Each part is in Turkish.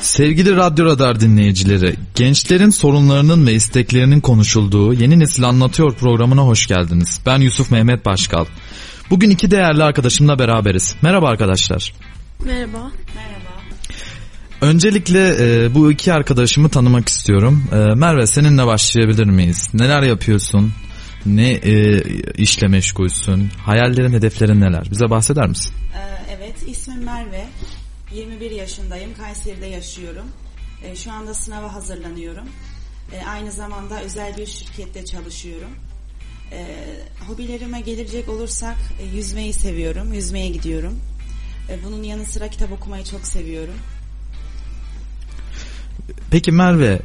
Sevgili Radyo Radar dinleyicileri, gençlerin sorunlarının ve isteklerinin konuşulduğu Yeni Nesil Anlatıyor programına hoş geldiniz. Ben Yusuf Mehmet Başkal. Bugün iki değerli arkadaşımla beraberiz. Merhaba arkadaşlar. Merhaba. Merhaba. Öncelikle e, bu iki arkadaşımı tanımak istiyorum. E, Merve seninle başlayabilir miyiz? Neler yapıyorsun? Ne e, işle meşgulsün? Hayallerin, hedeflerin neler? Bize bahseder misin? Ee, evet, ismim Merve. 21 yaşındayım. Kayseri'de yaşıyorum. Ee, şu anda sınava hazırlanıyorum. Ee, aynı zamanda özel bir şirkette çalışıyorum. Ee, hobilerime gelecek olursak e, yüzmeyi seviyorum. Yüzmeye gidiyorum. Ee, bunun yanı sıra kitap okumayı çok seviyorum. Peki Merve,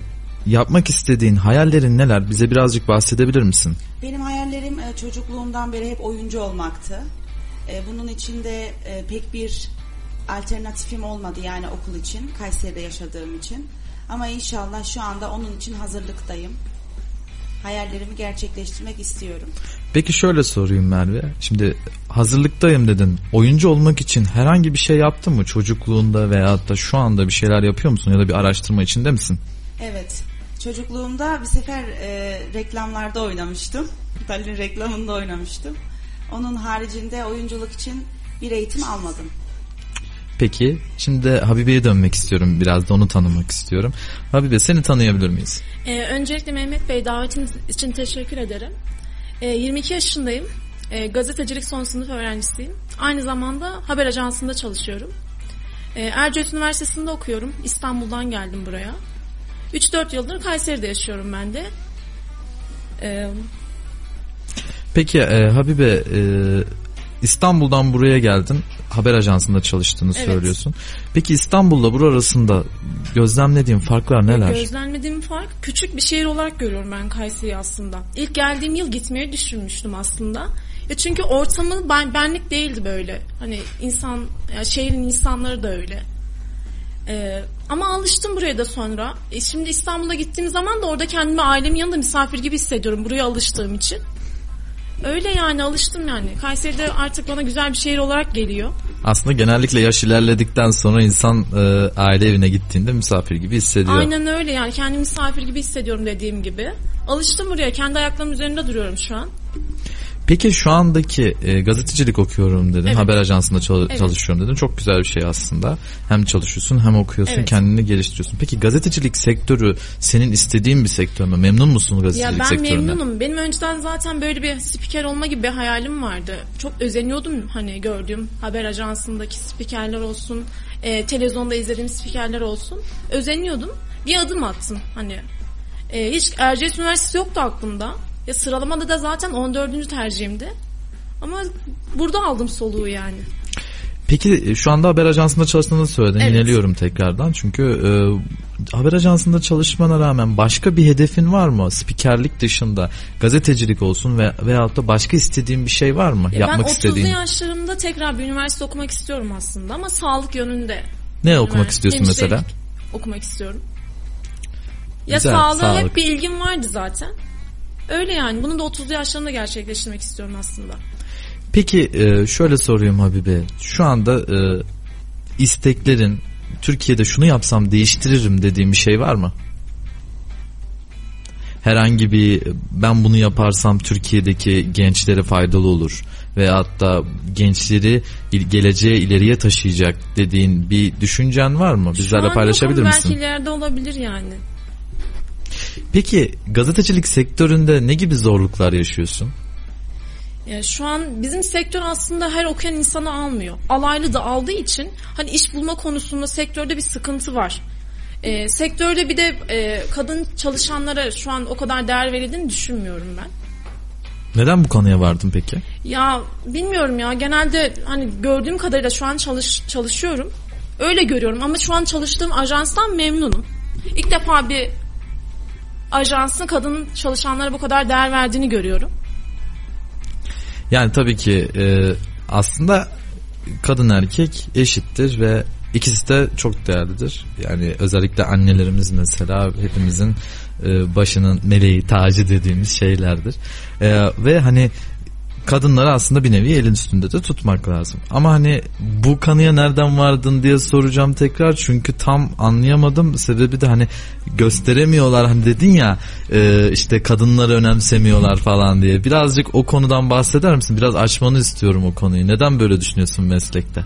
yapmak istediğin hayallerin neler? Bize birazcık bahsedebilir misin? Benim hayallerim e, çocukluğumdan beri hep oyuncu olmaktı. E, Bunun için de e, pek bir alternatifim olmadı yani okul için, Kayseri'de yaşadığım için. Ama inşallah şu anda onun için hazırlıktayım. Hayallerimi gerçekleştirmek istiyorum. Peki şöyle sorayım Merve. Şimdi hazırlıktayım dedin. Oyuncu olmak için herhangi bir şey yaptın mı? Çocukluğunda veyahut da şu anda bir şeyler yapıyor musun? Ya da bir araştırma içinde misin? Evet, çocukluğumda bir sefer e, reklamlarda oynamıştım. Dalin reklamında oynamıştım. Onun haricinde oyunculuk için bir eğitim almadım. Peki şimdi de Habibe'ye dönmek istiyorum. Biraz da onu tanımak istiyorum. Habibe seni tanıyabilir miyiz? Ee, öncelikle Mehmet Bey davetiniz için teşekkür ederim. Ee, 22 yaşındayım. Ee, gazetecilik son sınıf öğrencisiyim. Aynı zamanda haber ajansında çalışıyorum. Ee, Erciyes Üniversitesi'nde okuyorum. İstanbul'dan geldim buraya. 3-4 yıldır Kayseri'de yaşıyorum ben de. Ee, Peki e, Habibe e, İstanbul'dan buraya geldin. Haber ajansında çalıştığını Evet. söylüyorsun. Peki İstanbul'la bura arasında gözlemlediğin farklar neler? Gözlemlediğim fark küçük bir şehir olarak görüyorum ben Kayseri'yi aslında. İlk geldiğim yıl gitmeyi düşünmüştüm aslında. Ya çünkü ortamı ben, benlik değildi böyle. Hani insan, ya şehrin insanları da öyle. Ee, ama alıştım buraya da sonra. E şimdi İstanbul'a gittiğim zaman da orada kendimi ailemin yanında misafir gibi hissediyorum buraya alıştığım için. Öyle yani alıştım yani. Kayseri'de artık bana güzel bir şehir olarak geliyor. Aslında genellikle yaş ilerledikten sonra insan e, aile evine gittiğinde misafir gibi hissediyor. Aynen öyle yani kendimi misafir gibi hissediyorum dediğim gibi. Alıştım buraya kendi ayaklarımın üzerinde duruyorum şu an. Peki şu andaki e, gazetecilik okuyorum dedin. Evet. Haber ajansında çal- Evet. çalışıyorum dedin. Çok güzel bir şey aslında. Hem çalışıyorsun hem okuyorsun Evet. kendini geliştiriyorsun. Peki gazetecilik sektörü senin istediğin bir sektör mü? Memnun musun Ya gazetecilik ben sektöründen? memnunum. Benim önceden zaten böyle bir spiker olma gibi bir hayalim vardı. Çok özeniyordum hani gördüğüm haber ajansındaki spikerler olsun, e, televizyonda izlediğim spikerler olsun. Özeniyordum. Bir adım attım hani. E, hiç Erciyes Üniversitesi yoktu aklımda. Ya sıralamada da zaten 14. tercihimdi. Ama burada aldım soluğu yani. Peki e, şu anda haber ajansında çalıştığını söyledin. Evet. Yineliyorum tekrardan. Çünkü e, haber ajansında çalışmana rağmen başka bir hedefin var mı? Spikerlik dışında gazetecilik olsun ve veyahut da başka istediğin bir şey var mı? Ya Yapmak ben 30'lu istediğin. yaşlarımda tekrar bir üniversite okumak istiyorum aslında ama sağlık yönünde. Ne okumak istiyorsun mesela? okumak istiyorum. Ya Güzel, sağlığa sağlık. hep bir ilgim vardı zaten. Öyle yani. Bunu da 30'lu yaşlarında gerçekleştirmek istiyorum aslında. Peki e, şöyle sorayım Habibe. Şu anda e, isteklerin Türkiye'de şunu yapsam değiştiririm dediğim bir şey var mı? Herhangi bir ben bunu yaparsam Türkiye'deki gençlere faydalı olur veyahut da gençleri geleceğe ileriye taşıyacak dediğin bir düşüncen var mı? Bizlerle paylaşabilir yok ama misin? Belki ileride olabilir yani. Peki gazetecilik sektöründe ne gibi zorluklar yaşıyorsun? Ya şu an bizim sektör aslında her okuyan insanı almıyor. Alaylı da aldığı için hani iş bulma konusunda sektörde bir sıkıntı var. Ee, sektörde bir de e, kadın çalışanlara şu an o kadar değer verildiğini düşünmüyorum ben. Neden bu konuya vardın peki? Ya bilmiyorum ya genelde hani gördüğüm kadarıyla şu an çalış çalışıyorum. Öyle görüyorum ama şu an çalıştığım ajanstan memnunum. İlk defa bir ajansın kadın çalışanlara bu kadar değer verdiğini görüyorum. Yani tabii ki e, aslında kadın erkek eşittir ve ikisi de çok değerlidir. Yani özellikle annelerimiz mesela hepimizin e, başının meleği tacı dediğimiz şeylerdir. E, ve hani kadınları aslında bir nevi elin üstünde de tutmak lazım. Ama hani bu kanıya nereden vardın diye soracağım tekrar çünkü tam anlayamadım. Sebebi de hani gösteremiyorlar hani dedin ya e, işte kadınları önemsemiyorlar falan diye. Birazcık o konudan bahseder misin? Biraz açmanı istiyorum o konuyu. Neden böyle düşünüyorsun meslekte?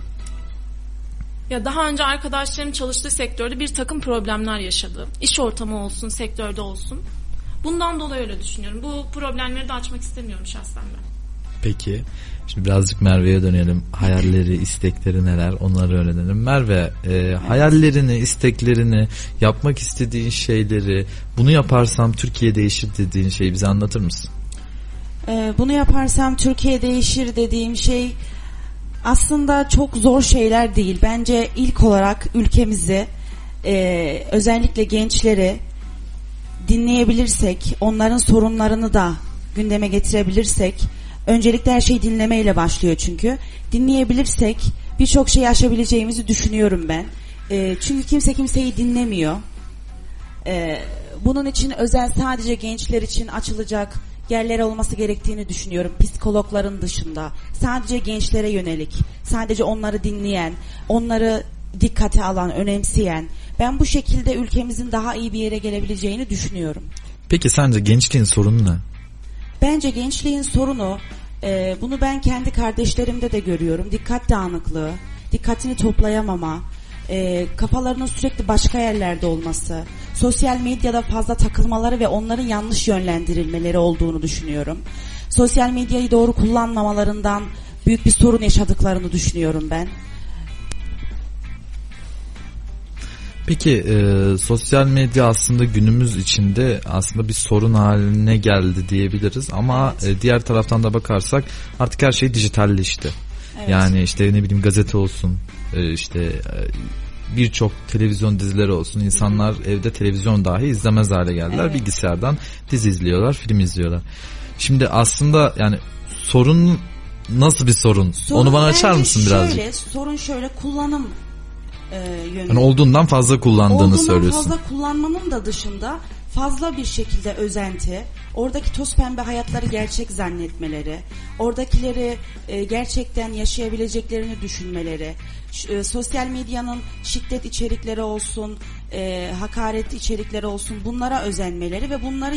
Ya daha önce arkadaşlarım çalıştığı sektörde bir takım problemler yaşadı. İş ortamı olsun, sektörde olsun. Bundan dolayı öyle düşünüyorum. Bu problemleri de açmak istemiyorum şahsen ben. Peki. Şimdi birazcık Merve'ye dönelim. Hayalleri, istekleri neler onları öğrenelim. Merve, e, hayallerini, isteklerini, yapmak istediğin şeyleri, bunu yaparsam Türkiye değişir dediğin şeyi bize anlatır mısın? Ee, bunu yaparsam Türkiye değişir dediğim şey aslında çok zor şeyler değil. Bence ilk olarak ülkemizi e, özellikle gençleri dinleyebilirsek, onların sorunlarını da gündeme getirebilirsek, öncelikle her şey dinlemeyle başlıyor çünkü. Dinleyebilirsek birçok şey aşabileceğimizi düşünüyorum ben. E, çünkü kimse kimseyi dinlemiyor. E, bunun için özel sadece gençler için açılacak yerler olması gerektiğini düşünüyorum. Psikologların dışında. Sadece gençlere yönelik. Sadece onları dinleyen, onları dikkate alan, önemseyen. Ben bu şekilde ülkemizin daha iyi bir yere gelebileceğini düşünüyorum. Peki sence gençliğin sorunu ne? Bence gençliğin sorunu, e, bunu ben kendi kardeşlerimde de görüyorum. Dikkat dağınıklığı, dikkatini toplayamama, e, kafalarının sürekli başka yerlerde olması, sosyal medyada fazla takılmaları ve onların yanlış yönlendirilmeleri olduğunu düşünüyorum. Sosyal medyayı doğru kullanmamalarından büyük bir sorun yaşadıklarını düşünüyorum ben. Peki e, sosyal medya aslında günümüz içinde aslında bir sorun haline geldi diyebiliriz ama Evet. e, diğer taraftan da bakarsak artık her şey dijitalleşti. Evet. Yani işte ne bileyim gazete olsun e, işte e, birçok televizyon dizileri olsun insanlar evde televizyon dahi izlemez hale geldiler. Evet. Bilgisayardan dizi izliyorlar, film izliyorlar. Şimdi aslında yani sorun nasıl bir sorun? Sorun Onu bana açar mısın birazcık? Şöyle, sorun şöyle kullanım e, yönü. Yani olduğundan fazla kullandığını Olduğundan söylüyorsun. fazla kullanmanın da dışında fazla bir şekilde özenti, oradaki toz pembe hayatları gerçek zannetmeleri, oradakileri e, gerçekten yaşayabileceklerini düşünmeleri, e, sosyal medyanın şiddet içerikleri olsun, e, hakaret içerikleri olsun bunlara özenmeleri ve bunları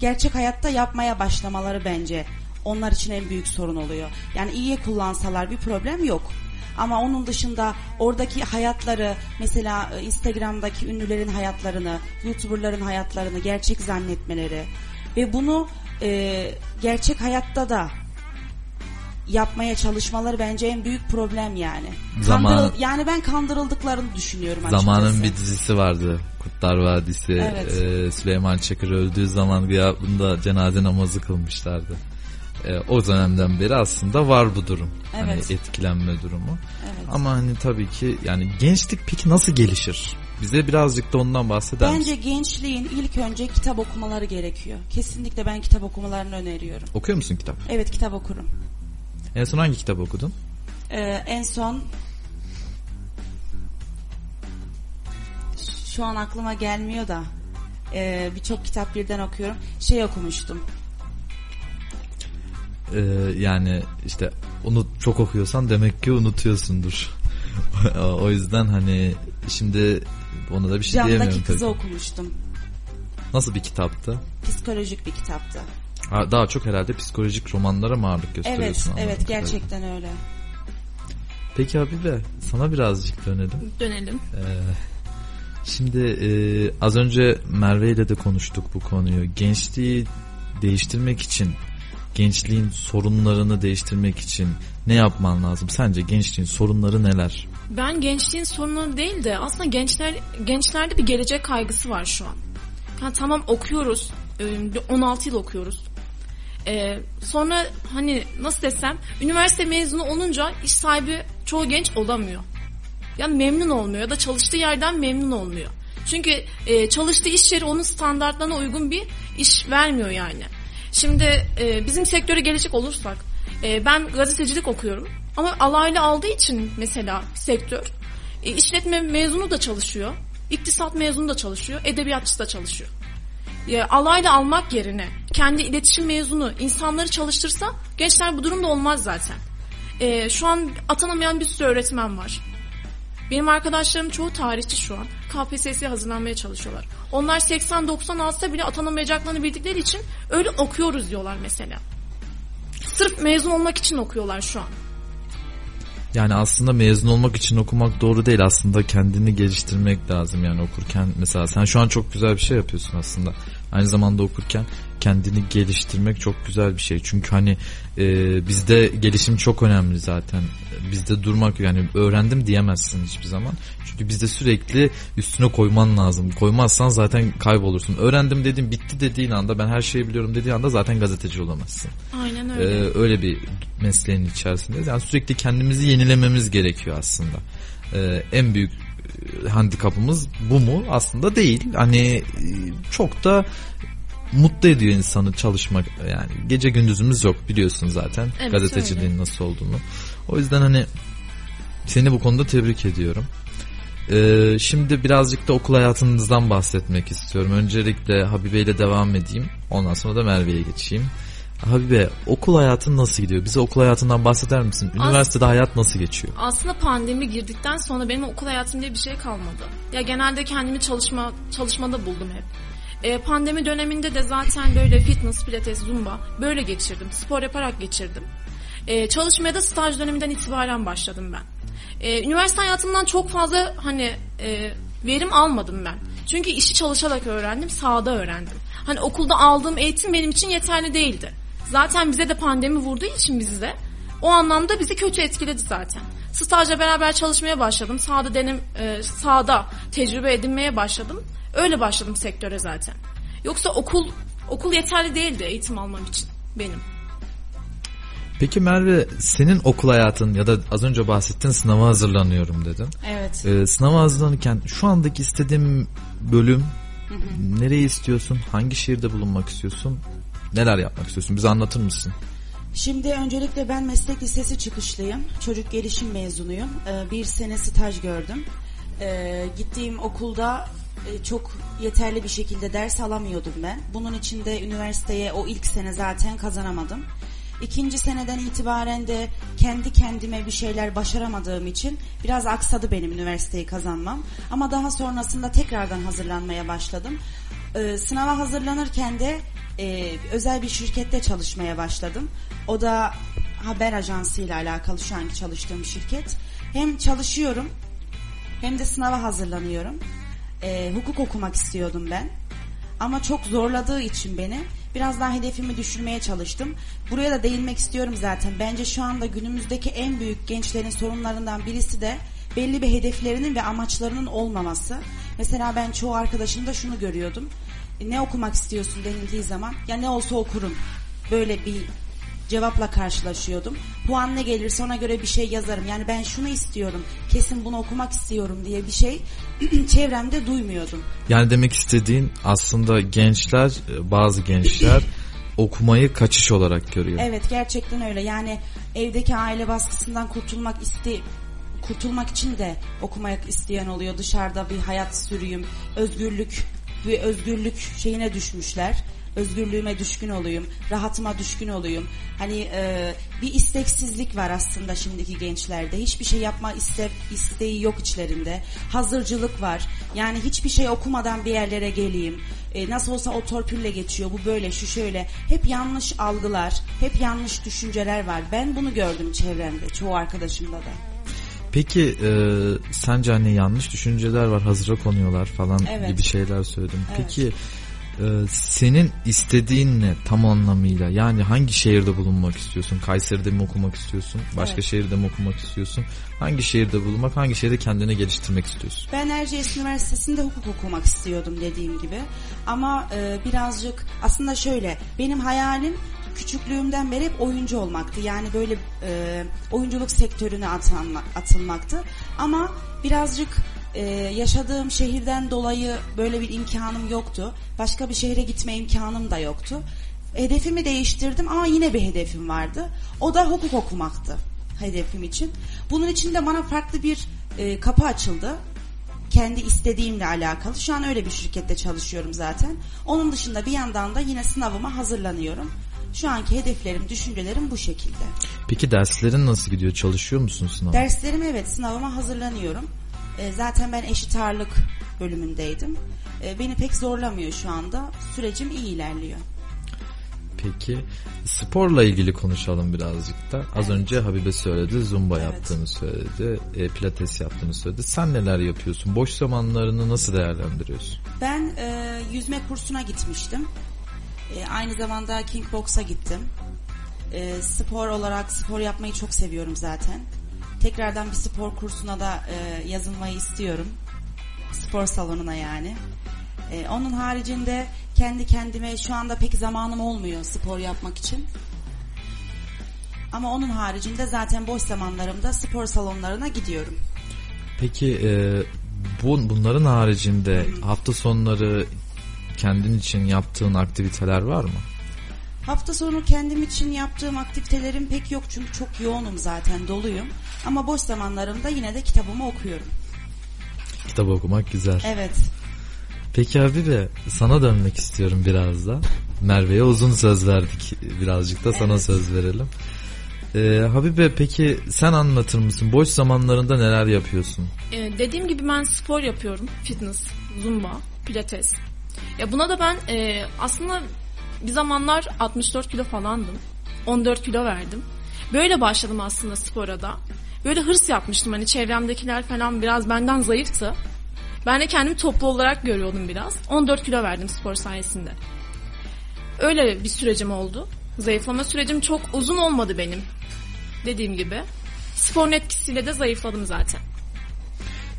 gerçek hayatta yapmaya başlamaları bence onlar için en büyük sorun oluyor. Yani iyiye kullansalar bir problem yok. Ama onun dışında oradaki hayatları mesela e, Instagram'daki ünlülerin hayatlarını, YouTuber'ların hayatlarını gerçek zannetmeleri ve bunu e, gerçek hayatta da yapmaya çalışmaları bence en büyük problem yani. Zaman- Kandırıl- yani ben kandırıldıklarını düşünüyorum açıkçası. Zamanın bir dizisi vardı. Kurtlar Vadisi. Evet. Ee, Süleyman Çakır öldüğü zaman gıyabında cenaze namazı kılmışlardı. Ee, o dönemden beri aslında var bu durum. Hani Evet. etkilenme durumu. Evet. Ama hani tabii ki yani gençlik peki nasıl gelişir? Bize birazcık da ondan bahseder Bence gençliğin ilk önce kitap okumaları gerekiyor. Kesinlikle ben kitap okumalarını öneriyorum. Okuyor musun kitap? Evet kitap okurum. En son hangi kitap okudun? Ee, en son şu an aklıma gelmiyor da ee, birçok kitap birden okuyorum. Şey okumuştum. Ee, yani işte onu çok okuyorsan demek ki unutuyorsundur. o yüzden hani şimdi ona da bir şey diyemiyorum Camdaki kızı tabii. okumuştum. Nasıl bir kitaptı? Psikolojik bir kitaptı. Ha, Daha çok herhalde psikolojik romanlara mı ağırlık Evet, gösteriyorsun? evet kadarıyla. gerçekten öyle. Peki Habibe sana birazcık dönelim. Dönelim. Ee, şimdi e, az önce Merve ile de konuştuk bu konuyu. Gençliği değiştirmek için, gençliğin sorunlarını değiştirmek için ne yapman lazım? Sence gençliğin sorunları neler? Ben gençliğin sorunları değil de aslında gençler gençlerde bir gelecek kaygısı var şu an. Ha, tamam okuyoruz. e, bir 16 yıl okuyoruz. Ee, sonra hani nasıl desem üniversite mezunu olunca iş sahibi çoğu genç olamıyor. Yani memnun olmuyor ya da çalıştığı yerden memnun olmuyor. Çünkü e, çalıştığı iş yeri onun standartlarına uygun bir iş vermiyor yani. Şimdi e, bizim sektöre gelecek olursak e, ben gazetecilik okuyorum ama alaylı aldığı için mesela sektör e, işletme mezunu da çalışıyor, iktisat mezunu da çalışıyor, edebiyatçısı da çalışıyor. Ya, alayla almak yerine kendi iletişim mezunu insanları çalıştırsa gençler bu durumda olmaz zaten. E, şu an atanamayan bir sürü öğretmen var. Benim arkadaşlarım çoğu tarihçi şu an. KPSS'ye hazırlanmaya çalışıyorlar. Onlar 80-90 alsa bile atanamayacaklarını bildikleri için öyle okuyoruz diyorlar mesela. Sırf mezun olmak için okuyorlar şu an. Yani aslında mezun olmak için okumak doğru değil. Aslında kendini geliştirmek lazım yani okurken. Mesela sen şu an çok güzel bir şey yapıyorsun aslında. Aynı zamanda okurken kendini geliştirmek çok güzel bir şey. Çünkü hani e, bizde gelişim çok önemli zaten. Bizde durmak yani öğrendim diyemezsin hiçbir zaman. Çünkü bizde sürekli üstüne koyman lazım. Koymazsan zaten kaybolursun. Öğrendim dediğin bitti dediğin anda ben her şeyi biliyorum dediğin anda zaten gazeteci olamazsın. Aynen öyle. Ee, öyle bir mesleğin içerisindeyiz. Yani sürekli kendimizi yenilememiz gerekiyor aslında. Ee, en büyük e, handikapımız bu mu? Aslında değil. Hani e, çok da mutlu ediyor insanı çalışmak. Yani gece gündüzümüz yok biliyorsun zaten Evet, gazeteciliğin öyle. nasıl olduğunu. O yüzden hani seni bu konuda tebrik ediyorum. Ee, şimdi birazcık da okul hayatınızdan bahsetmek istiyorum. Öncelikle Habibe ile devam edeyim. Ondan sonra da Merve'ye geçeyim. Habibe okul hayatın nasıl gidiyor? Bize okul hayatından bahseder misin? Üniversitede hayat nasıl geçiyor? Aslında pandemi girdikten sonra benim okul hayatım diye bir şey kalmadı. Ya genelde kendimi çalışma çalışmada buldum hep. Ee, pandemi döneminde de zaten böyle fitness, pilates, zumba böyle geçirdim. Spor yaparak geçirdim. Ee, çalışmaya da staj döneminden itibaren başladım ben. Ee, üniversite hayatımdan çok fazla hani e, verim almadım ben. Çünkü işi çalışarak öğrendim, sahada öğrendim. Hani okulda aldığım eğitim benim için yeterli değildi. Zaten bize de pandemi vurduğu için bizi de o anlamda bizi kötü etkiledi zaten. Stajla beraber çalışmaya başladım. Sahada denem e, sahada tecrübe edinmeye başladım. Öyle başladım sektöre zaten. Yoksa okul okul yeterli değildi eğitim almam için benim. Peki Merve senin okul hayatın ya da az önce bahsettiğin sınava hazırlanıyorum dedin. Evet. Ee, sınava hazırlanırken şu andaki istediğin bölüm nereyi istiyorsun? Hangi şehirde bulunmak istiyorsun? Neler yapmak istiyorsun? Bize anlatır mısın? Şimdi öncelikle ben meslek lisesi çıkışlıyım. Çocuk gelişim mezunuyum. Ee, bir sene staj gördüm. Ee, gittiğim okulda e, çok yeterli bir şekilde ders alamıyordum ben. Bunun için de üniversiteye o ilk sene zaten kazanamadım. İkinci seneden itibaren de kendi kendime bir şeyler başaramadığım için biraz aksadı benim üniversiteyi kazanmam. Ama daha sonrasında tekrardan hazırlanmaya başladım. Ee, sınava hazırlanırken de e, özel bir şirkette çalışmaya başladım. O da haber ajansıyla alakalı şu anki çalıştığım şirket. Hem çalışıyorum hem de sınava hazırlanıyorum. Ee, hukuk okumak istiyordum ben. Ama çok zorladığı için beni biraz daha hedefimi düşürmeye çalıştım. Buraya da değinmek istiyorum zaten. Bence şu anda günümüzdeki en büyük gençlerin sorunlarından birisi de belli bir hedeflerinin ve amaçlarının olmaması. Mesela ben çoğu arkadaşımda şunu görüyordum. E, Ne okumak istiyorsun denildiği zaman ya ne olsa okurum. Böyle bir cevapla karşılaşıyordum. Puan ne gelirse ona göre bir şey yazarım. Yani ben şunu istiyorum, kesin bunu okumak istiyorum diye bir şey çevremde duymuyordum. Yani demek istediğin aslında gençler, e, bazı gençler okumayı kaçış olarak görüyor. Evet gerçekten öyle. Yani evdeki aile baskısından kurtulmak iste kurtulmak için de okumak isteyen oluyor. Dışarıda bir hayat sürüyüm, özgürlük ve özgürlük şeyine düşmüşler. Özgürlüğüme düşkün olayım, rahatıma düşkün olayım. Hani e, bir isteksizlik var aslında şimdiki gençlerde. Hiçbir şey yapma iste, isteği yok içlerinde. Hazırcılık var. Yani hiçbir şey okumadan bir yerlere geleyim. E, nasıl olsa o torpille geçiyor. Bu böyle, şu şöyle. Hep yanlış algılar, hep yanlış düşünceler var. Ben bunu gördüm çevremde, çoğu arkadaşımda da. Peki e, sence hani yanlış düşünceler var hazıra konuyorlar falan Evet. gibi şeyler söyledim. Evet. Peki e, senin istediğin ne tam anlamıyla? Yani hangi şehirde bulunmak istiyorsun? Kayseri'de mi okumak istiyorsun? Başka Evet. şehirde mi okumak istiyorsun? Hangi şehirde bulunmak, hangi şehirde kendini geliştirmek istiyorsun? Ben Erciyes Üniversitesi'nde hukuk okumak istiyordum dediğim gibi. Ama e, birazcık aslında şöyle benim hayalim küçüklüğümden beri hep oyuncu olmaktı. Yani böyle e, oyunculuk sektörüne atanma, atılmaktı. Ama birazcık e, yaşadığım şehirden dolayı böyle bir imkanım yoktu. Başka bir şehre gitme imkanım da yoktu. Hedefimi değiştirdim ama yine bir hedefim vardı. O da hukuk okumaktı hedefim için. Bunun için de bana farklı bir e, kapı açıldı kendi istediğimle alakalı. Şu an öyle bir şirkette çalışıyorum zaten. Onun dışında bir yandan da yine sınavıma hazırlanıyorum. Şu anki hedeflerim, düşüncelerim bu şekilde. Peki derslerin nasıl gidiyor? Çalışıyor musun sınava? Derslerim evet sınavıma hazırlanıyorum. E, zaten ben eşit ağırlık bölümündeydim. E, beni pek zorlamıyor şu anda. Sürecim iyi ilerliyor. Peki sporla ilgili konuşalım birazcık da. Az Evet. önce Habibe söyledi, zumba Evet. yaptığını söyledi, e, pilates yaptığını söyledi. Sen neler yapıyorsun? Boş zamanlarını nasıl değerlendiriyorsun? Ben e, yüzme kursuna gitmiştim. E, aynı zamanda kickboksa gittim. E, spor olarak spor yapmayı çok seviyorum zaten. Tekrardan bir spor kursuna da e, yazılmayı istiyorum. Spor salonuna yani. E, onun haricinde kendi kendime şu anda pek zamanım olmuyor spor yapmak için. Ama onun haricinde zaten boş zamanlarımda spor salonlarına gidiyorum. Peki e, bu bunların haricinde hafta sonları kendin için yaptığın aktiviteler var mı? Hafta sonu kendim için yaptığım aktivitelerim pek yok çünkü çok yoğunum zaten doluyum. Ama boş zamanlarımda yine de kitabımı okuyorum. Kitap okumak güzel. Evet. Peki Habibe sana dönmek istiyorum biraz da. Merve'ye uzun söz verdik. Birazcık da sana Evet. söz verelim. Ee, Habibe peki sen anlatır mısın? Boş zamanlarında neler yapıyorsun? Ee, dediğim gibi ben spor yapıyorum. Fitness, zumba, pilates. Ya buna da ben e, aslında bir zamanlar 64 kilo falandım. 14 kilo verdim. Böyle başladım aslında spora da. Böyle hırs yapmıştım hani çevremdekiler falan biraz benden zayıftı. Ben de kendimi toplu olarak görüyordum biraz. 14 kilo verdim spor sayesinde. Öyle bir sürecim oldu. Zayıflama sürecim çok uzun olmadı benim. Dediğim gibi. Sporun etkisiyle de zayıfladım zaten.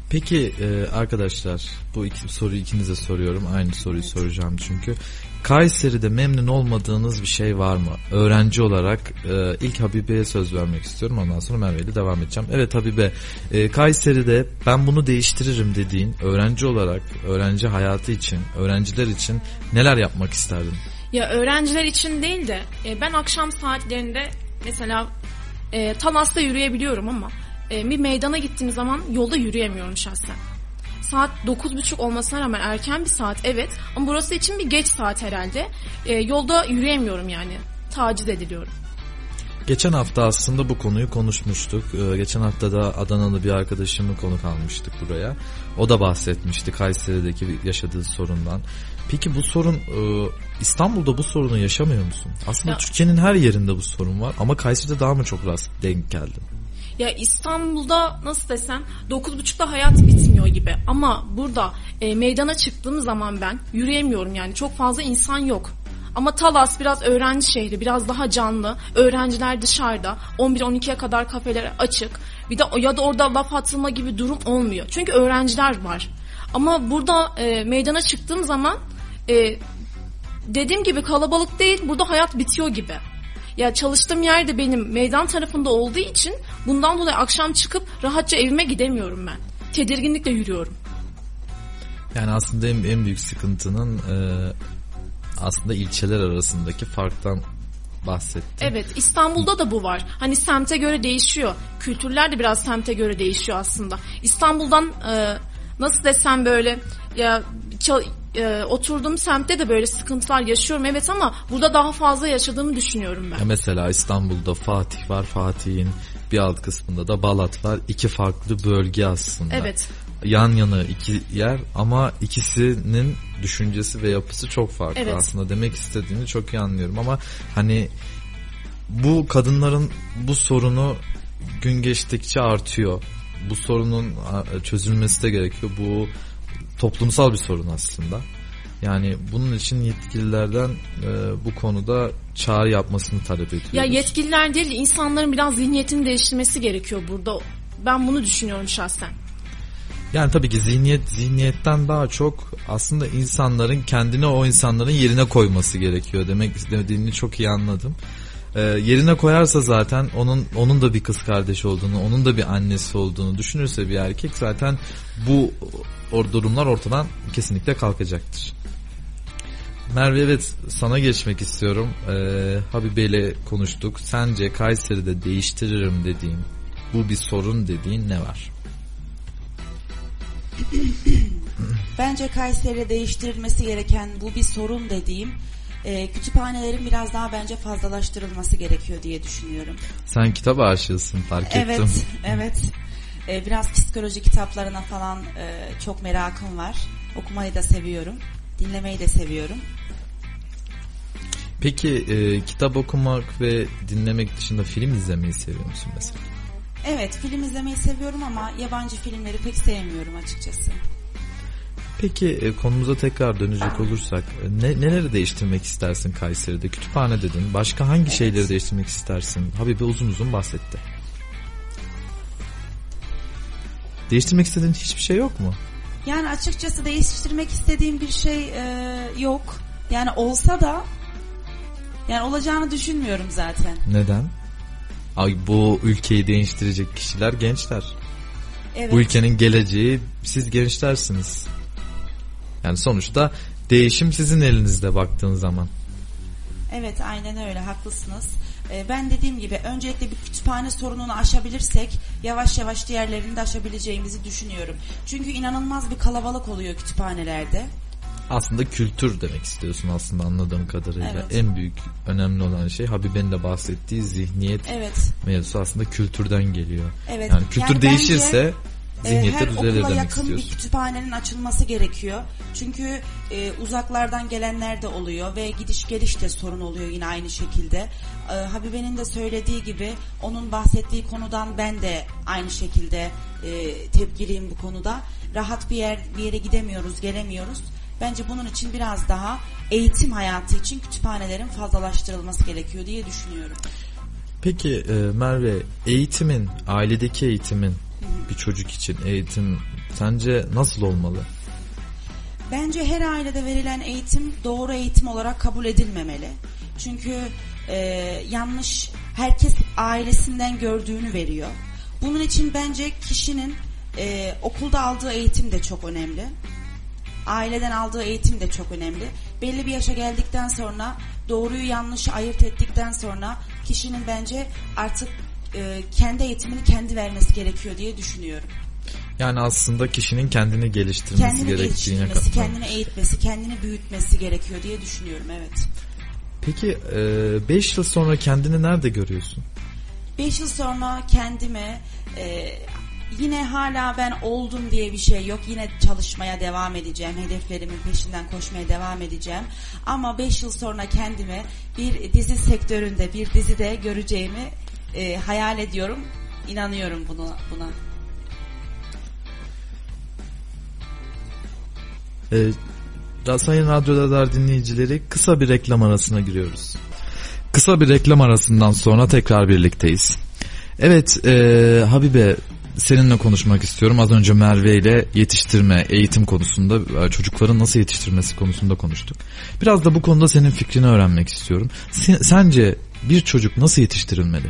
Peki e, arkadaşlar bu iki soruyu ikinize soruyorum. Aynı soruyu soracağım çünkü. Kayseri'de memnun olmadığınız bir şey var mı? Öğrenci olarak e, ilk Habibe'ye söz vermek istiyorum. Ondan sonra Merve ile devam edeceğim. Evet Habibe, e, Kayseri'de ben bunu değiştiririm dediğin öğrenci olarak, öğrenci hayatı için, öğrenciler için neler yapmak isterdin? Ya öğrenciler için değil de e, ben akşam saatlerinde mesela e, Talas'ta yürüyebiliyorum ama e, bir meydana gittiğim zaman yolda yürüyemiyorum şahsen. Saat 9.30 olmasına rağmen erken bir saat evet ama burası için bir geç saat herhalde. E, yolda yürüyemiyorum yani. Taciz ediliyorum. Geçen hafta aslında bu konuyu konuşmuştuk. Ee, geçen hafta da Adanalı bir arkadaşımı konuk almıştık buraya. O da bahsetmişti Kayseri'deki yaşadığı sorundan. Peki bu sorun e, İstanbul'da bu sorunu yaşamıyor musun? Aslında Ya- Türkiye'nin her yerinde bu sorun var ama Kayseri'de daha mı çok rast denk geldin? Ya İstanbul'da nasıl desem 9.30'da hayat bitmiyor gibi ama burada e, meydana çıktığım zaman ben yürüyemiyorum yani çok fazla insan yok. Ama Talas biraz öğrenci şehri biraz daha canlı öğrenciler dışarıda 11-12'ye kadar kafeler açık bir de ya da orada laf atılma gibi durum olmuyor çünkü öğrenciler var. Ama burada e, meydana çıktığım zaman e, dediğim gibi kalabalık değil burada hayat bitiyor gibi. Ya çalıştığım yer de benim meydan tarafında olduğu için bundan dolayı akşam çıkıp rahatça evime gidemiyorum ben. Tedirginlikle yürüyorum. Yani aslında en, en büyük sıkıntının e, aslında ilçeler arasındaki farktan bahsettin. Evet İstanbul'da da bu var. Hani semte göre değişiyor. Kültürler de biraz semte göre değişiyor aslında. İstanbul'dan e, nasıl desem böyle ya e, oturduğum semtte de böyle sıkıntılar yaşıyorum evet ama burada daha fazla yaşadığımı düşünüyorum ben. Ya mesela İstanbul'da Fatih var. Fatih'in bir alt kısmında da Balat var. İki farklı bölge aslında. Evet. Yan yana iki yer ama ikisinin düşüncesi ve yapısı çok farklı Evet. aslında. Demek istediğini çok iyi anlıyorum ama hani bu kadınların bu sorunu gün geçtikçe artıyor. Bu sorunun çözülmesi de gerekiyor. Bu toplumsal bir sorun aslında. Yani bunun için yetkililerden e, bu konuda çağrı yapmasını talep ediyoruz. Ya yetkililer değil de insanların biraz zihniyetini değiştirmesi gerekiyor burada. Ben bunu düşünüyorum şahsen. Yani tabii ki zihniyet zihniyetten daha çok aslında insanların kendini o insanların yerine koyması gerekiyor. Demek istediğini çok iyi anladım. Ee, yerine koyarsa zaten onun onun da bir kız kardeşi olduğunu, onun da bir annesi olduğunu düşünürse bir erkek zaten bu o durumlar ortadan kesinlikle kalkacaktır. Merve evet sana geçmek istiyorum. Ee, Habibe ile konuştuk. Sence Kayseri'de değiştiririm dediğin, bu bir sorun dediğin ne var? Bence Kayseri'de değiştirilmesi gereken bu bir sorun dediğim e, kütüphanelerin biraz daha bence fazlalaştırılması gerekiyor diye düşünüyorum. Sen kitap aşığısın fark Evet, ettim. evet. E, biraz psikoloji kitaplarına falan e, çok merakım var. Okumayı da seviyorum. Dinlemeyi de seviyorum. Peki e, kitap okumak ve dinlemek dışında film izlemeyi seviyor musun mesela? Evet, film izlemeyi seviyorum ama yabancı filmleri pek sevmiyorum açıkçası. Peki e, konumuza tekrar dönecek olursak e, ne, neleri değiştirmek istersin Kayseri'de? Kütüphane dedin. Başka hangi şeyleri değiştirmek istersin? Habibe uzun uzun bahsetti. Değiştirmek istediğin hiçbir şey yok mu? Yani açıkçası değiştirmek istediğim bir şey e, yok. Yani olsa da yani olacağını düşünmüyorum zaten. Neden? Ay bu ülkeyi değiştirecek kişiler gençler. Evet. Bu ülkenin geleceği siz gençlersiniz. Yani sonuçta değişim sizin elinizde baktığın zaman. Evet aynen öyle haklısınız. Ee, ben dediğim gibi öncelikle bir kütüphane sorununu aşabilirsek yavaş yavaş diğerlerini de aşabileceğimizi düşünüyorum. Çünkü inanılmaz bir kalabalık oluyor kütüphanelerde. Aslında kültür demek istiyorsun aslında anladığım kadarıyla. Evet. En büyük önemli olan şey Habibe'nin de bahsettiği zihniyet Evet. mevzusu aslında kültürden geliyor. Evet. Yani kültür Yani değişirse bence, zihniyetler e, her okula yakın istiyorsun. bir kütüphanenin açılması gerekiyor. Çünkü e, uzaklardan gelenler de oluyor ve gidiş geliş de sorun oluyor yine aynı şekilde. E, Habibe'nin de söylediği gibi onun bahsettiği konudan ben de aynı şekilde e, tepkiliyim bu konuda. Rahat bir yer bir yere gidemiyoruz, gelemiyoruz. Bence bunun için biraz daha eğitim hayatı için kütüphanelerin fazlalaştırılması gerekiyor diye düşünüyorum. Peki e, Merve eğitimin, ailedeki eğitimin bir çocuk için eğitim sence nasıl olmalı? Bence her ailede verilen eğitim doğru eğitim olarak kabul edilmemeli. Çünkü e, yanlış herkes ailesinden gördüğünü veriyor. Bunun için bence kişinin e, okulda aldığı eğitim de çok önemli. Aileden aldığı eğitim de çok önemli. Belli bir yaşa geldikten sonra doğruyu yanlışı ayırt ettikten sonra kişinin bence artık e, kendi eğitimini kendi vermesi gerekiyor diye düşünüyorum. Yani aslında kişinin kendini geliştirmesi Kendini gerektiğine geliştirmesi, katılıyorum. kendini eğitmesi, kendini büyütmesi gerekiyor diye düşünüyorum evet. Peki 5 yıl sonra kendini nerede görüyorsun? 5 yıl sonra kendime e, yine hala ben oldum diye bir şey yok. Yine çalışmaya devam edeceğim. Hedeflerimin peşinden koşmaya devam edeceğim. Ama 5 yıl sonra kendime bir dizi sektöründe, bir dizide göreceğimi e, hayal ediyorum. İnanıyorum buna. buna. Ee, Sayın Radyo Radar dinleyicileri kısa bir reklam arasına giriyoruz. Kısa bir reklam arasından sonra tekrar birlikteyiz. Evet e, Habibe seninle konuşmak istiyorum. Az önce Merve ile yetiştirme, eğitim konusunda e, çocukların nasıl yetiştirmesi konusunda konuştuk. Biraz da bu konuda senin fikrini öğrenmek istiyorum. Sen- sence bir çocuk nasıl yetiştirilmeli?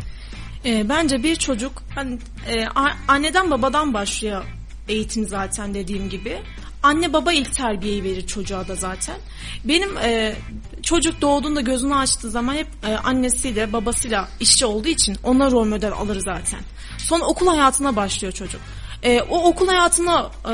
E, bence bir çocuk hani, e, anneden babadan başlıyor eğitim zaten dediğim gibi. Anne baba ilk terbiyeyi verir çocuğa da zaten. Benim e, çocuk doğduğunda gözünü açtığı zaman hep e, annesiyle babasıyla işçi olduğu için ona rol model alır zaten. Sonra okul hayatına başlıyor çocuk. E, o okul hayatına e,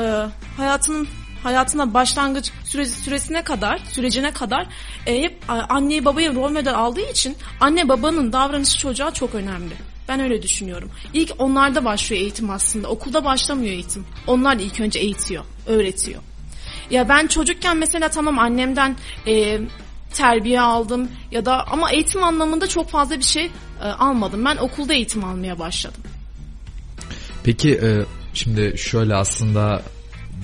hayatının hayatına başlangıç süresi, süresine kadar, sürecine kadar e, hep anneyi babayı rol model aldığı için anne babanın davranışı çocuğa çok önemli. Ben öyle düşünüyorum. İlk onlarda başlıyor eğitim aslında. Okulda başlamıyor eğitim. Onlar ilk önce eğitiyor, öğretiyor. Ya ben çocukken mesela tamam annemden e, terbiye aldım ya da ama eğitim anlamında çok fazla bir şey e, almadım. Ben okulda eğitim almaya başladım. Peki e, şimdi şöyle aslında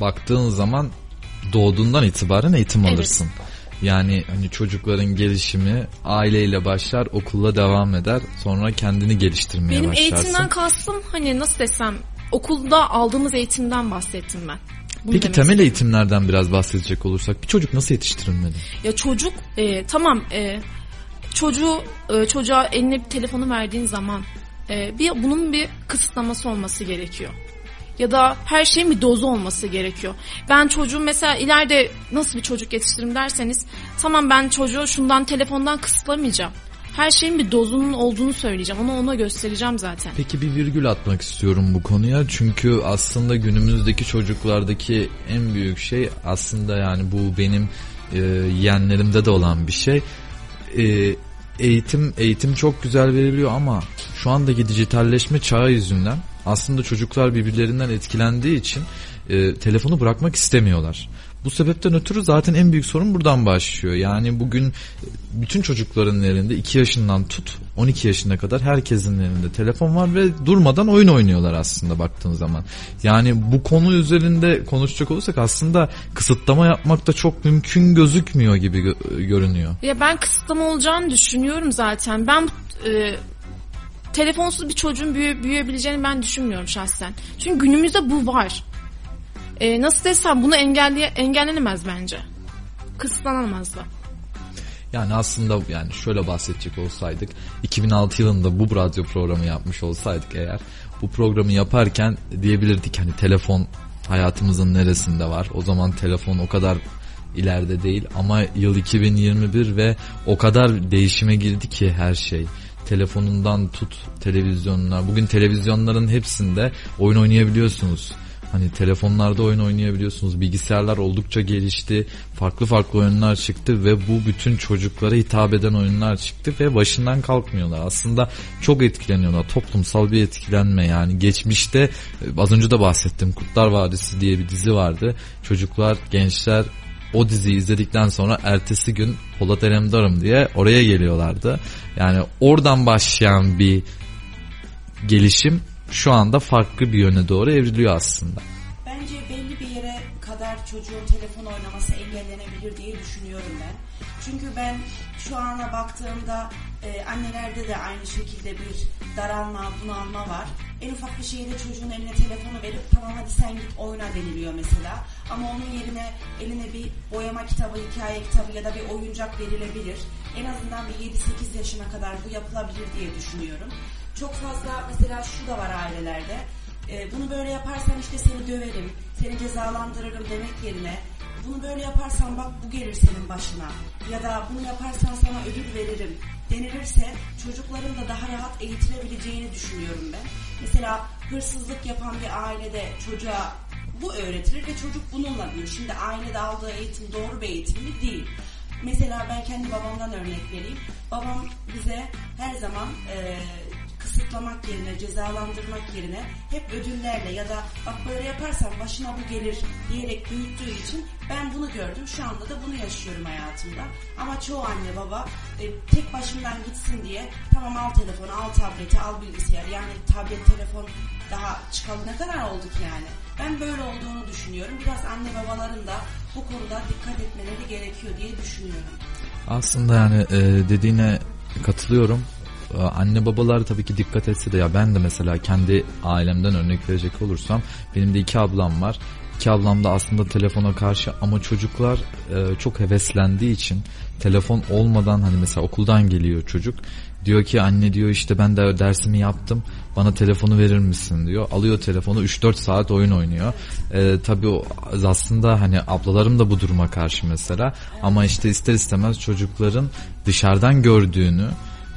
baktığın zaman doğduğundan itibaren eğitim Evet. alırsın. Yani hani çocukların gelişimi aileyle başlar, okulla devam eder. Sonra kendini geliştirmeye Benim başlarsın. eğitimden kastım hani nasıl desem okulda aldığımız eğitimden bahsettim ben. Bunu Peki temel istedim. eğitimlerden biraz bahsedecek olursak bir çocuk nasıl yetiştirilmeli? Ya çocuk e, tamam e, çocuğu e, çocuğa eline bir telefonu verdiğin zaman e, bir bunun bir kısıtlaması olması gerekiyor. Ya da her şeyin bir dozu olması gerekiyor. Ben çocuğu mesela ileride nasıl bir çocuk yetiştiririm derseniz tamam ben çocuğu şundan telefondan kısıtlamayacağım. Her şeyin bir dozunun olduğunu söyleyeceğim. Onu ona göstereceğim zaten. Peki bir virgül atmak istiyorum bu konuya. Çünkü aslında günümüzdeki çocuklardaki en büyük şey aslında yani bu benim e, yeğenlerimde de olan bir şey. E, eğitim eğitim çok güzel veriliyor ama şu andaki dijitalleşme çağı yüzünden aslında çocuklar birbirlerinden etkilendiği için e, telefonu bırakmak istemiyorlar. Bu sebepten ötürü zaten en büyük sorun buradan başlıyor. Yani bugün bütün çocukların elinde 2 yaşından tut 12 yaşına kadar herkesin elinde telefon var ve durmadan oyun oynuyorlar aslında baktığın zaman. Yani bu konu üzerinde konuşacak olursak aslında kısıtlama yapmak da çok mümkün gözükmüyor gibi gö- görünüyor. Ya ben kısıtlama olacağını düşünüyorum zaten. Ben e, telefonsuz bir çocuğun büyü, büyüyebileceğini ben düşünmüyorum şahsen. Çünkü günümüzde bu var. E, nasıl desem bunu engelleye, engellenemez bence. Kısıtlanamaz da. Yani aslında yani şöyle bahsedecek olsaydık 2006 yılında bu radyo programı yapmış olsaydık eğer bu programı yaparken diyebilirdik hani telefon hayatımızın neresinde var. O zaman telefon o kadar ileride değil ama yıl 2021 ve o kadar değişime girdi ki her şey. Telefonundan tut televizyonuna. Bugün televizyonların hepsinde oyun oynayabiliyorsunuz. Hani telefonlarda oyun oynayabiliyorsunuz. Bilgisayarlar oldukça gelişti. Farklı farklı oyunlar çıktı ve bu bütün çocuklara hitap eden oyunlar çıktı ve başından kalkmıyorlar. Aslında çok etkileniyorlar. Toplumsal bir etkilenme yani. Geçmişte e, az önce de bahsettim. Kurtlar Vadisi diye bir dizi vardı. Çocuklar, gençler o diziyi izledikten sonra ertesi gün Polat Alemdar'ım diye oraya geliyorlardı. Yani oradan başlayan bir gelişim şu anda farklı bir yöne doğru evriliyor aslında. Bence belli bir yere kadar çocuğun telefon oynaması engellenebilir diye düşünüyorum ben. Çünkü ben şu ana baktığımda e, annelerde de aynı şekilde bir daralma, bunalma var. En ufak bir şeyde çocuğun eline telefonu verip tamam hadi sen git oyna deniliyor mesela. Ama onun yerine eline bir boyama kitabı, hikaye kitabı ya da bir oyuncak verilebilir. En azından bir 7-8 yaşına kadar bu yapılabilir diye düşünüyorum. Çok fazla mesela şu da var ailelerde. E, bunu böyle yaparsan işte seni döverim, seni cezalandırırım demek yerine bunu böyle yaparsan bak bu gelir senin başına ya da bunu yaparsan sana ödül veririm denilirse çocukların da daha rahat eğitilebileceğini düşünüyorum ben. Mesela hırsızlık yapan bir ailede çocuğa bu öğretilir ve çocuk bununla büyür. Şimdi ailede aldığı eğitim doğru bir eğitim mi? Değil. Mesela ben kendi babamdan örnek vereyim. Babam bize her zaman e, kısıtlamak yerine, cezalandırmak yerine hep ödüllerle ya da bak böyle yaparsan başına bu gelir diyerek büyüttüğü için ben bunu gördüm. Şu anda da bunu yaşıyorum hayatımda. Ama çoğu anne baba e, tek başından gitsin diye tamam al telefonu, al tableti, al bilgisayarı. Yani tablet, telefon daha çıkalı ne kadar olduk yani. Ben böyle olduğunu düşünüyorum. Biraz anne babaların da bu konuda dikkat etmeleri gerekiyor diye düşünüyorum. Aslında yani e, dediğine katılıyorum. E, anne babalar tabii ki dikkat etse de ya ben de mesela kendi ailemden örnek verecek olursam benim de iki ablam var. İki ablam da aslında telefona karşı ama çocuklar e, çok heveslendiği için telefon olmadan hani mesela okuldan geliyor çocuk diyor ki anne diyor işte ben de dersimi yaptım bana telefonu verir misin? diyor. Alıyor telefonu 3-4 saat oyun oynuyor. E, tabii aslında hani ablalarım da bu duruma karşı mesela. Ama işte ister istemez çocukların dışarıdan gördüğünü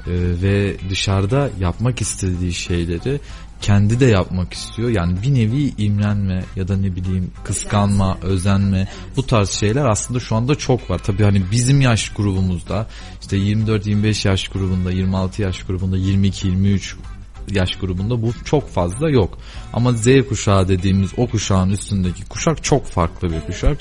ve dışarıda yapmak istediği şeyleri kendi de yapmak istiyor. Yani bir nevi imrenme ya da ne bileyim kıskanma, özenme bu tarz şeyler aslında şu anda çok var. Tabii hani bizim yaş grubumuzda işte 24-25 yaş grubunda, 26 yaş grubunda, 22-23 yaş grubunda bu çok fazla yok. Ama Z kuşağı dediğimiz o kuşağın üstündeki kuşak çok farklı bir kuşak.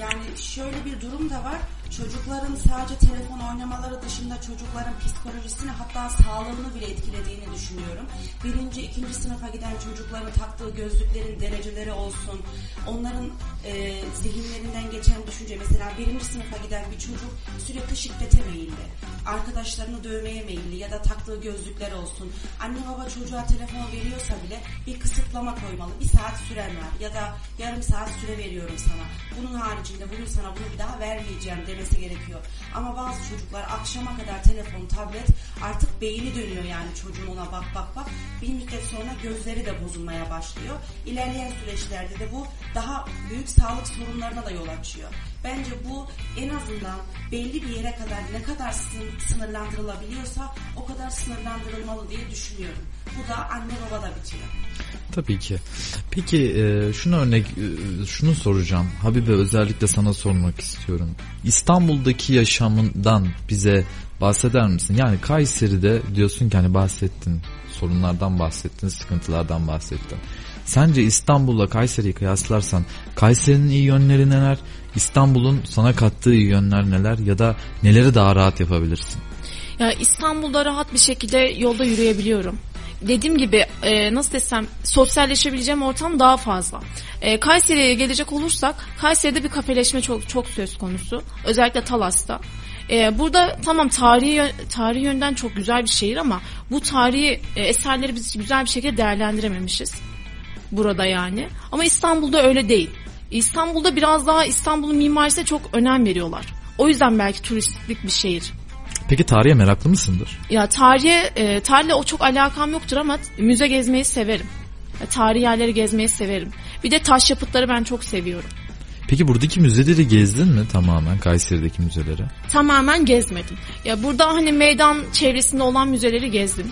Yani şöyle bir durum da var çocukların sadece telefon oynamaları dışında çocukların psikolojisini hatta sağlığını bile etkilediğini düşünüyorum. Birinci, ikinci sınıfa giden çocukların taktığı gözlüklerin dereceleri olsun, onların e, zihinlerinden geçen düşünce mesela birinci sınıfa giden bir çocuk sürekli şiddete meyilli, arkadaşlarını dövmeye meyilli ya da taktığı gözlükler olsun. Anne baba çocuğa telefon veriyorsa bile bir kısıtlama koymalı. Bir saat süren var ya da yarım saat süre veriyorum sana. Bunun haricinde bugün sana bunu bir daha vermeyeceğim demesi gerekiyor. Ama bazı çocuklar akşama kadar telefon, tablet artık beyni dönüyor yani çocuğun ona bak bak bak. Bir müddet sonra gözleri de bozulmaya başlıyor. İlerleyen süreçlerde de bu daha büyük sağlık sorunlarına da yol açıyor. Bence bu en azından belli bir yere kadar ne kadar sınırlandırılabiliyorsa o kadar sınırlandırılmalı diye düşünüyorum. Bu da anne baba da bitiyor. Tabii ki. Peki e, şunu örnek e, şunu soracağım. Habibe özellikle sana sormak istiyorum. İstanbul'daki yaşamından bize bahseder misin? Yani Kayseri'de diyorsun ki hani bahsettin sorunlardan bahsettin, sıkıntılardan bahsettin. Sence İstanbul'la Kayseri'yi kıyaslarsan Kayseri'nin iyi yönleri neler? İstanbul'un sana kattığı iyi yönler neler ya da neleri daha rahat yapabilirsin? Ya İstanbul'da rahat bir şekilde yolda yürüyebiliyorum dediğim gibi e, nasıl desem sosyalleşebileceğim ortam daha fazla. E, Kayseri'ye gelecek olursak Kayseri'de bir kafeleşme çok çok söz konusu. Özellikle Talas'ta. E, burada tamam tarihi tarihi yönden çok güzel bir şehir ama bu tarihi e, eserleri biz güzel bir şekilde değerlendirememişiz. Burada yani. Ama İstanbul'da öyle değil. İstanbul'da biraz daha İstanbul'un mimarisine çok önem veriyorlar. O yüzden belki turistik bir şehir. Peki tarihe meraklı mısındır? Ya tarihe, e, tarihle o çok alakam yoktur ama müze gezmeyi severim. Ya, tarihi yerleri gezmeyi severim. Bir de taş yapıtları ben çok seviyorum. Peki buradaki müzeleri gezdin mi tamamen Kayseri'deki müzeleri? Tamamen gezmedim. Ya burada hani meydan çevresinde olan müzeleri gezdim.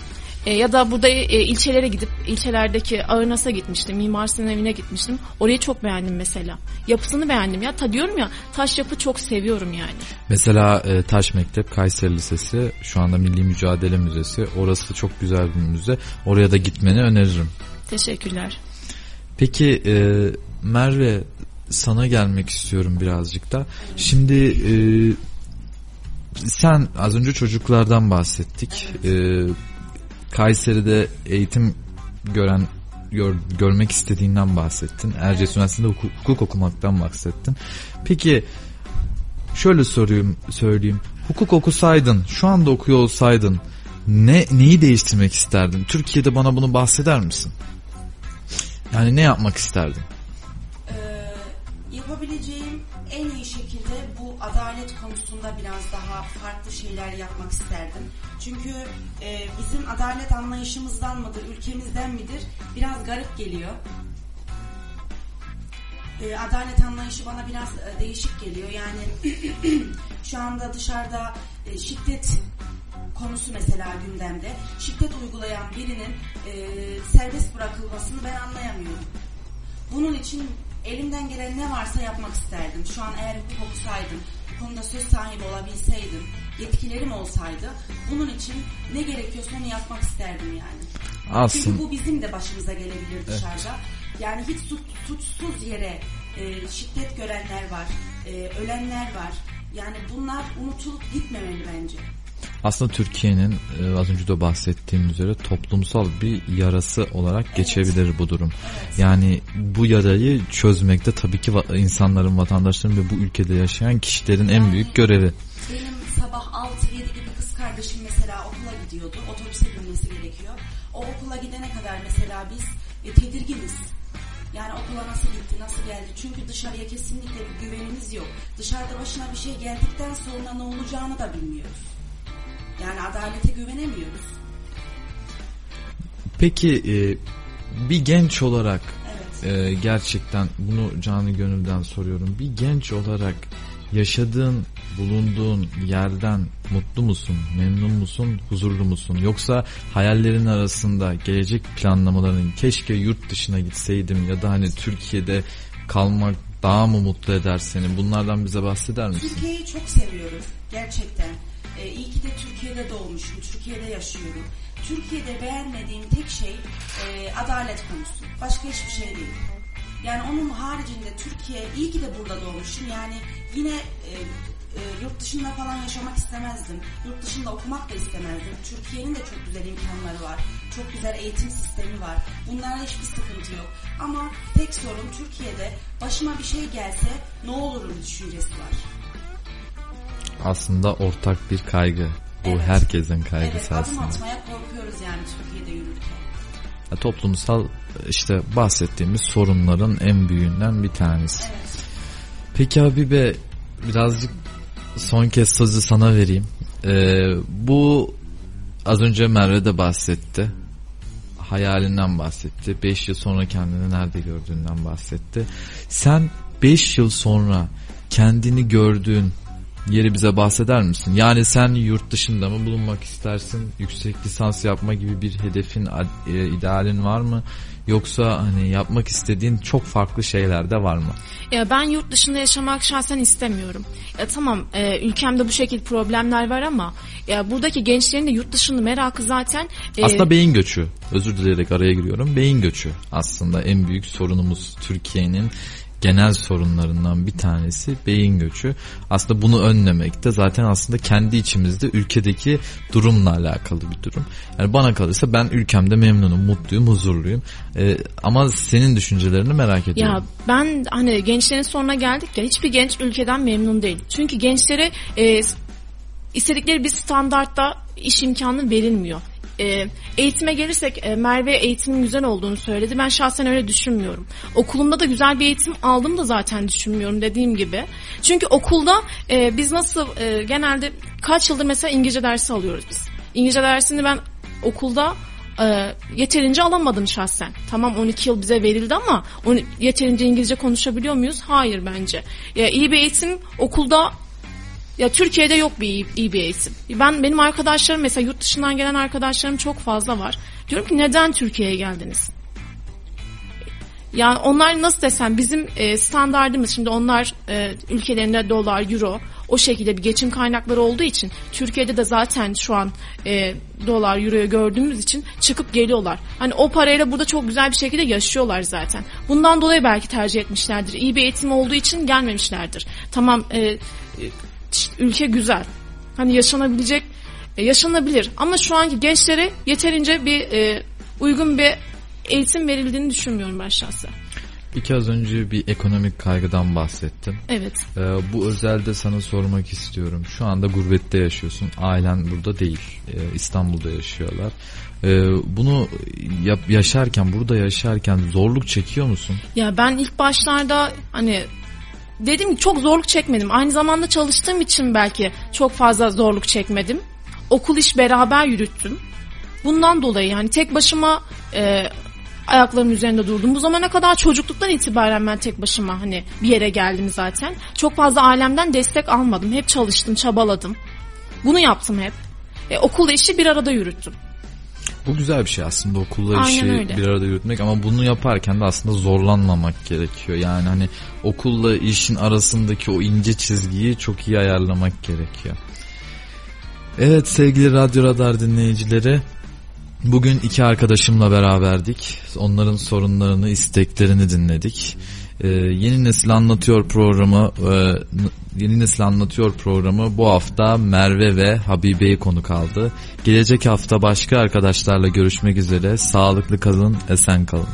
E, ya da burada e, ilçelere gidip ilçelerdeki Ağırnas'a gitmiştim. Mimar evine gitmiştim. Orayı çok beğendim mesela. Yapısını beğendim ya. Ta diyorum ya taş yapı çok seviyorum yani. Mesela e, Taş Mektep Kayseri Lisesi şu anda Milli Mücadele Müzesi. Orası çok güzel bir müze. Oraya da gitmeni öneririm. Teşekkürler. Peki e, Merve sana gelmek istiyorum birazcık da. Şimdi e, sen az önce çocuklardan bahsettik. E, Kayseri'de eğitim gören gör, görmek istediğinden bahsettin. Erciyes Üniversitesi'nde hukuk, hukuk okumaktan bahsettin. Peki şöyle sorayım söyleyeyim. Hukuk okusaydın, şu anda okuyor olsaydın ne neyi değiştirmek isterdin? Türkiye'de bana bunu bahseder misin? Yani ne yapmak isterdin? Ee, yapabileceğim en iyi adalet konusunda biraz daha farklı şeyler yapmak isterdim. Çünkü e, bizim adalet anlayışımızdan mıdır, ülkemizden midir biraz garip geliyor. E, adalet anlayışı bana biraz e, değişik geliyor. Yani şu anda dışarıda e, şiddet konusu mesela gündemde. Şiddet uygulayan birinin e, serbest bırakılmasını ben anlayamıyorum. Bunun için elimden gelen ne varsa yapmak isterdim. Şu an eğer hukuk okusaydım, bu konuda söz sahibi olabilseydim, yetkilerim olsaydı bunun için ne gerekiyorsa onu yapmak isterdim yani. Aslında. Çünkü bu bizim de başımıza gelebilir dışarıda. Evet. Yani hiç suç, suçsuz yere e, şiddet görenler var, e, ölenler var. Yani bunlar unutulup gitmemeli bence aslında Türkiye'nin e, az önce de bahsettiğim üzere toplumsal bir yarası olarak evet. geçebilir bu durum. Evet. Yani bu yarayı çözmekte tabii ki insanların, vatandaşların ve bu ülkede yaşayan kişilerin yani, en büyük görevi. Benim sabah 6-7 gibi kız kardeşim mesela okula gidiyordu. Otobüse binmesi gerekiyor. O okula gidene kadar mesela biz e, tedirginiz. Yani okula nasıl gitti, nasıl geldi? Çünkü dışarıya kesinlikle bir güvenimiz yok. Dışarıda başına bir şey geldikten sonra ne olacağını da bilmiyoruz. Yani adalete güvenemiyoruz. Peki e, bir genç olarak evet. e, gerçekten bunu canı gönülden soruyorum. Bir genç olarak yaşadığın, bulunduğun yerden mutlu musun, memnun musun, huzurlu musun? Yoksa hayallerin arasında gelecek planlamaların keşke yurt dışına gitseydim ya da hani Türkiye'de kalmak daha mı mutlu eder seni? Bunlardan bize bahseder misin? Türkiye'yi çok seviyorum gerçekten. E, iyi ki de Türkiye'de doğmuşum, Türkiye'de yaşıyorum. Türkiye'de beğenmediğim tek şey e, adalet konusu. Başka hiçbir şey değil. Yani onun haricinde Türkiye iyi ki de burada doğmuşum. Yani yine e, e, yurt dışında falan yaşamak istemezdim. Yurt dışında okumak da istemezdim. Türkiye'nin de çok güzel imkanları var. Çok güzel eğitim sistemi var. Bunlara hiçbir sıkıntı yok. Ama tek sorun Türkiye'de başıma bir şey gelse ne olurum düşüncesi var aslında ortak bir kaygı. Bu evet. herkesin kaygısı evet, aslında. Evet atmaya korkuyoruz yani Türkiye'de yürürken. Ya, toplumsal işte bahsettiğimiz sorunların en büyüğünden bir tanesi. Evet. Peki abi be birazcık son kez sözü sana vereyim. Ee, bu az önce Merve de bahsetti. Hayalinden bahsetti. 5 yıl sonra kendini nerede gördüğünden bahsetti. Sen 5 yıl sonra kendini gördüğün yeri bize bahseder misin? Yani sen yurt dışında mı bulunmak istersin? Yüksek lisans yapma gibi bir hedefin, e, idealin var mı? Yoksa hani yapmak istediğin çok farklı şeyler de var mı? Ya ben yurt dışında yaşamak şahsen istemiyorum. Ya tamam e, ülkemde bu şekilde problemler var ama ya buradaki gençlerin de yurt dışında merakı zaten e, aslında beyin göçü. Özür dileyerek araya giriyorum. Beyin göçü aslında en büyük sorunumuz Türkiye'nin genel sorunlarından bir tanesi beyin göçü. Aslında bunu önlemek de zaten aslında kendi içimizde ülkedeki durumla alakalı bir durum. Yani bana kalırsa ben ülkemde memnunum, mutluyum, huzurluyum. Ee, ama senin düşüncelerini merak ediyorum. Ya ben hani gençlerin sonuna geldik ya hiçbir genç ülkeden memnun değil. Çünkü gençlere e, istedikleri bir standartta iş imkanı verilmiyor. E, eğitime gelirsek e, Merve eğitimin güzel olduğunu söyledi. Ben şahsen öyle düşünmüyorum. Okulumda da güzel bir eğitim aldım da zaten düşünmüyorum dediğim gibi. Çünkü okulda e, biz nasıl e, genelde kaç yıldır mesela İngilizce dersi alıyoruz biz. İngilizce dersini ben okulda e, yeterince alamadım şahsen. Tamam 12 yıl bize verildi ama onu, yeterince İngilizce konuşabiliyor muyuz? Hayır bence. Ya, iyi bir eğitim okulda ya Türkiye'de yok bir iyi, iyi bir eğitim. Ben benim arkadaşlarım mesela yurt dışından gelen arkadaşlarım çok fazla var. Diyorum ki neden Türkiye'ye geldiniz? Yani onlar nasıl desem bizim e, standartımız şimdi onlar e, ülkelerinde dolar, euro o şekilde bir geçim kaynakları olduğu için Türkiye'de de zaten şu an e, dolar, euroyu gördüğümüz için çıkıp geliyorlar. Hani o parayla burada çok güzel bir şekilde yaşıyorlar zaten. Bundan dolayı belki tercih etmişlerdir. İyi bir eğitim olduğu için gelmemişlerdir. Tamam e, ülke güzel. Hani yaşanabilecek, e, yaşanabilir. Ama şu anki gençlere yeterince bir e, uygun bir eğitim verildiğini düşünmüyorum ben şahsen. İki az önce bir ekonomik kaygıdan bahsettin. Evet. Ee, bu özelde sana sormak istiyorum. Şu anda gurbette yaşıyorsun. Ailen burada değil. Ee, İstanbul'da yaşıyorlar. Ee, bunu yap, yaşarken, burada yaşarken zorluk çekiyor musun? Ya ben ilk başlarda hani dedim çok zorluk çekmedim. Aynı zamanda çalıştığım için belki çok fazla zorluk çekmedim. Okul iş beraber yürüttüm. Bundan dolayı yani tek başıma e, ayaklarımın üzerinde durdum. Bu zamana kadar çocukluktan itibaren ben tek başıma hani bir yere geldim zaten. Çok fazla ailemden destek almadım. Hep çalıştım, çabaladım. Bunu yaptım hep. E, okul işi bir arada yürüttüm. Bu güzel bir şey aslında okulla işi öyle. bir arada yürütmek ama bunu yaparken de aslında zorlanmamak gerekiyor. Yani hani okulla işin arasındaki o ince çizgiyi çok iyi ayarlamak gerekiyor. Evet sevgili Radyo Radar dinleyicileri bugün iki arkadaşımla beraberdik. Onların sorunlarını, isteklerini dinledik. Ee, Yeni Nesil Anlatıyor programı e, Yeni Nesil Anlatıyor programı bu hafta Merve ve Habibe'yi konuk aldı. Gelecek hafta başka arkadaşlarla görüşmek üzere. Sağlıklı kalın, esen kalın.